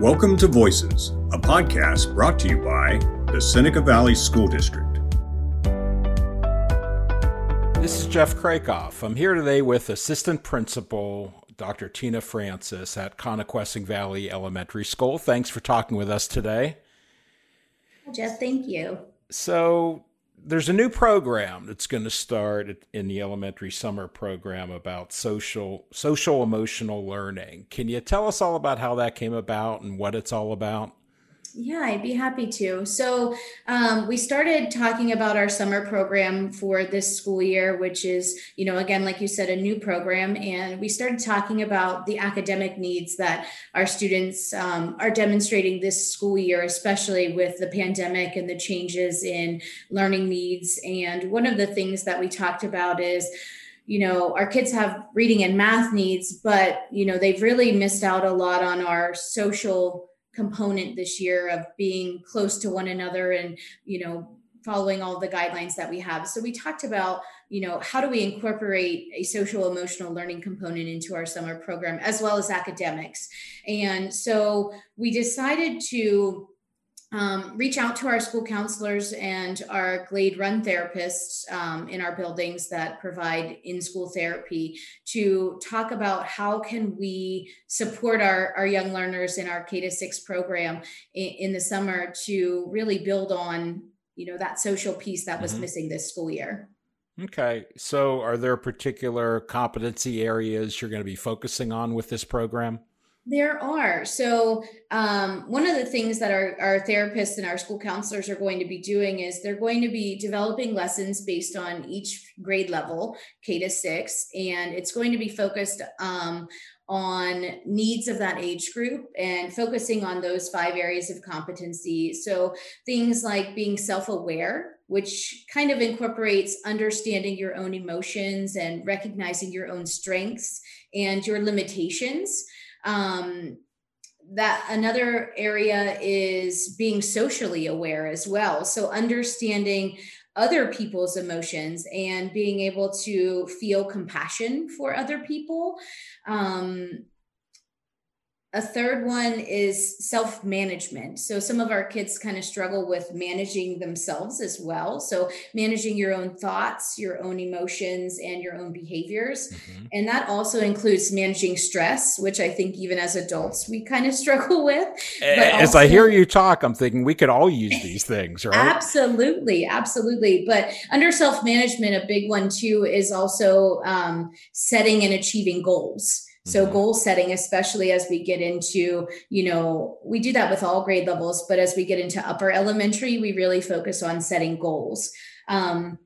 Welcome to Voices, a podcast brought to you by the Seneca Valley School District. This is Jeff Krakoff. I'm here today with Assistant Principal Dr. Tina Francis at Connoquenessing Valley Elementary School. Thanks for talking with us today. Jeff, thank you. So, there's a new program that's going to start in the elementary summer program about social social emotional learning. Can you tell us all about how that came about and what it's all about? Yeah, I'd be happy to. So, um, we started talking about our summer program for this school year, which is, you know, again, like you said, a new program. And we started talking about the academic needs that our students um, are demonstrating this school year, especially with the pandemic and the changes in learning needs. And one of the things that we talked about is, you know our kids have reading and math needs but you know they've really missed out a lot on our social component this year of being close to one another and you know following all the guidelines that we have. So we talked about you know how do we incorporate a social emotional learning component into our summer program as well as academics. And so we decided to um, reach out to our school counselors and our Glade Run therapists um, in our buildings that provide in-school therapy to talk about how can we support our, our young learners in our K to six program in, in the summer to really build on you know that social piece that was mm-hmm. missing this school year. Okay, so are there particular competency areas you're going to be focusing on with this program? There are. So, um, one of the things that our, our therapists and our school counselors are going to be doing is they're going to be developing lessons based on each grade level, K to six, and it's going to be focused um, on needs of that age group and focusing on those five areas of competency. So, things like being self aware, which kind of incorporates understanding your own emotions and recognizing your own strengths and your limitations um, that another area is being socially aware as well. So understanding other people's emotions and being able to feel compassion for other people. Um, a third one is self management. So, some of our kids kind of struggle with managing themselves as well. So, managing your own thoughts, your own emotions, and your own behaviors. Mm-hmm. And that also includes managing stress, which I think even as adults we kind of struggle with. as also, I hear you talk, I'm thinking we could all use these things, right? Absolutely. Absolutely. But under self management, a big one too is also um, setting and achieving goals. So mm-hmm. goal setting, especially as we get into, you know, we do that with all grade levels, but as we get into upper elementary, we really focus on setting goals. Um,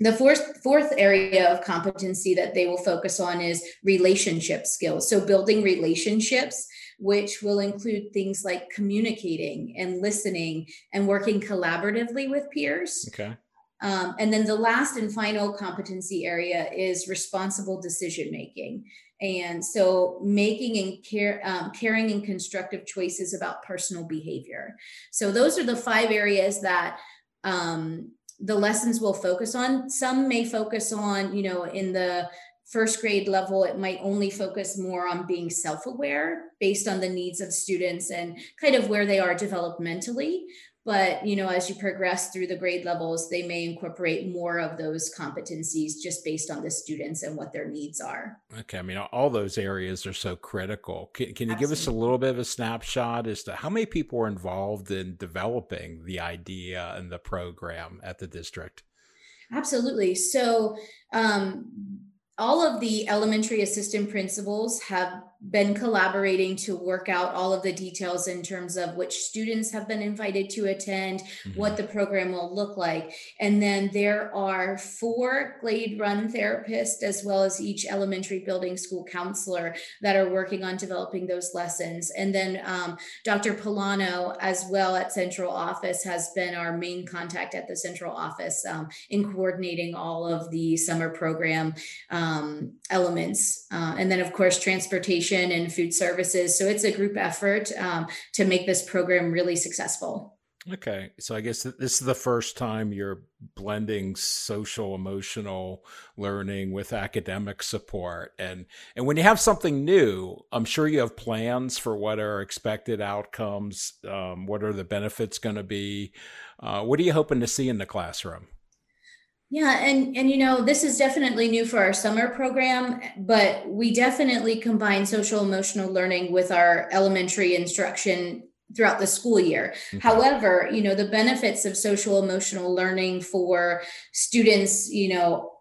the fourth fourth area of competency that they will focus on is relationship skills. So building relationships, which will include things like communicating and listening and working collaboratively with peers. Okay. Um, and then the last and final competency area is responsible decision making. And so making and care, um, caring and constructive choices about personal behavior. So those are the five areas that um, the lessons will focus on. Some may focus on, you know, in the first grade level, it might only focus more on being self aware based on the needs of students and kind of where they are developmentally but you know as you progress through the grade levels they may incorporate more of those competencies just based on the students and what their needs are okay i mean all those areas are so critical can, can you Absolutely. give us a little bit of a snapshot as to how many people were involved in developing the idea and the program at the district Absolutely. So, um, all of the elementary assistant principals have been collaborating to work out all of the details in terms of which students have been invited to attend, mm-hmm. what the program will look like. And then there are four Glade Run therapists, as well as each elementary building school counselor that are working on developing those lessons. And then um, Dr. Polano, as well at central office, has been our main contact at the central office um, in coordinating all of the summer program um, elements. Uh, and then, of course, transportation and food services. So it's a group effort um, to make this program really successful. Okay, so I guess this is the first time you're blending social emotional learning with academic support, and and when you have something new, I'm sure you have plans for what are expected outcomes. Um, what are the benefits going to be? Uh, what are you hoping to see in the classroom? Yeah, and and you know, this is definitely new for our summer program, but we definitely combine social emotional learning with our elementary instruction throughout the school year. Okay. However, you know, the benefits of social emotional learning for students, you know,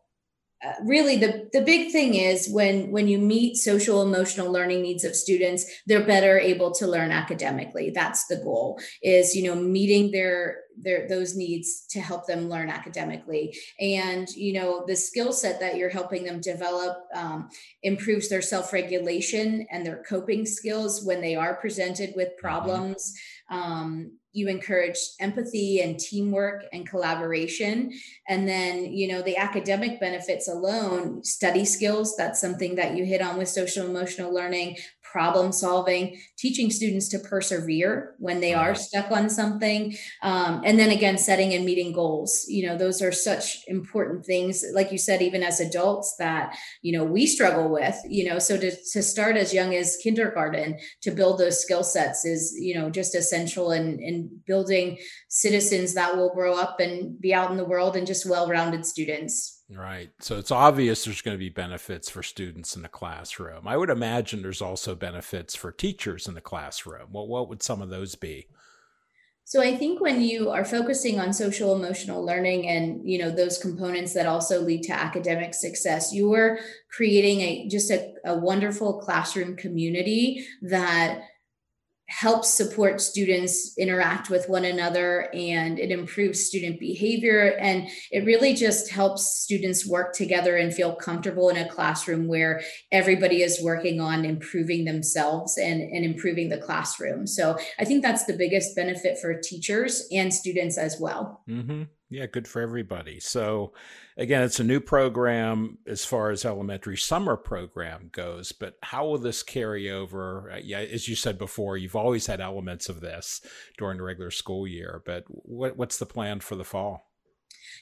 uh, really the the big thing is when when you meet social emotional learning needs of students they're better able to learn academically that's the goal is you know meeting their their those needs to help them learn academically. And you know the skill set that you're helping them develop um, improves their self-regulation and their coping skills when they are presented with mm-hmm. problems. Um, you encourage empathy and teamwork and collaboration. And then you know the academic benefits alone study skills that's something that you hit on with social emotional learning problem solving, teaching students to persevere when they are stuck on something. Um, and then again, setting and meeting goals. You know, those are such important things, like you said, even as adults that, you know, we struggle with, you know, so to, to start as young as kindergarten to build those skill sets is, you know, just essential in, in building citizens that will grow up and be out in the world and just well-rounded students. Right. So it's obvious there's going to be benefits for students in the classroom. I would imagine there's also benefits for teachers in the classroom. What what would some of those be? So I think when you are focusing on social emotional learning and you know those components that also lead to academic success, you are creating a just a, a wonderful classroom community that helps support students interact with one another and it improves student behavior. And it really just helps students work together and feel comfortable in a classroom where everybody is working on improving themselves and, and improving the classroom. So i think that's the biggest benefit for teachers and students as well. Mm-hmm. Yeah, good for everybody. So, again, it's a new program as far as elementary summer program goes, but how will this carry over? Uh, yeah, as you said before, you've always had elements of this during the regular school year, but what, what's the plan for the fall?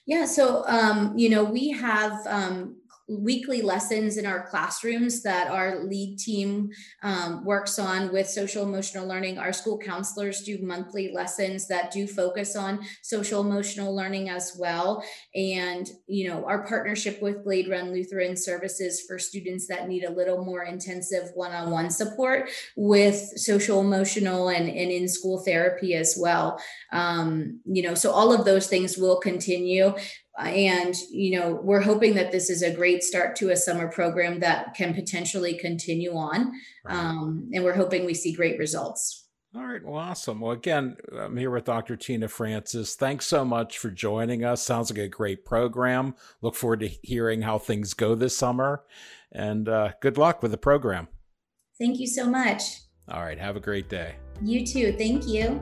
Yeah, so um, you know we have um, weekly lessons in our classrooms that our lead team um, works on with social emotional learning. Our school counselors do monthly lessons that do focus on social emotional learning as well. And, you know, our partnership with Glade Run Lutheran Services for students that need a little more intensive one on one support with social emotional and, and in school therapy as well. Um, you know, so all of those things will continue and you know we're hoping that this is a great start to a summer program that can potentially continue on right. um, and we're hoping we see great results. All right. Well awesome. Well again i'm here with dr tina francis. Thanks so much for joining us. Sounds like a great program. Look forward to hearing how things go this summer. And uh, good luck with the program. Thank you so much. All right. Have a great day. You too. Thank you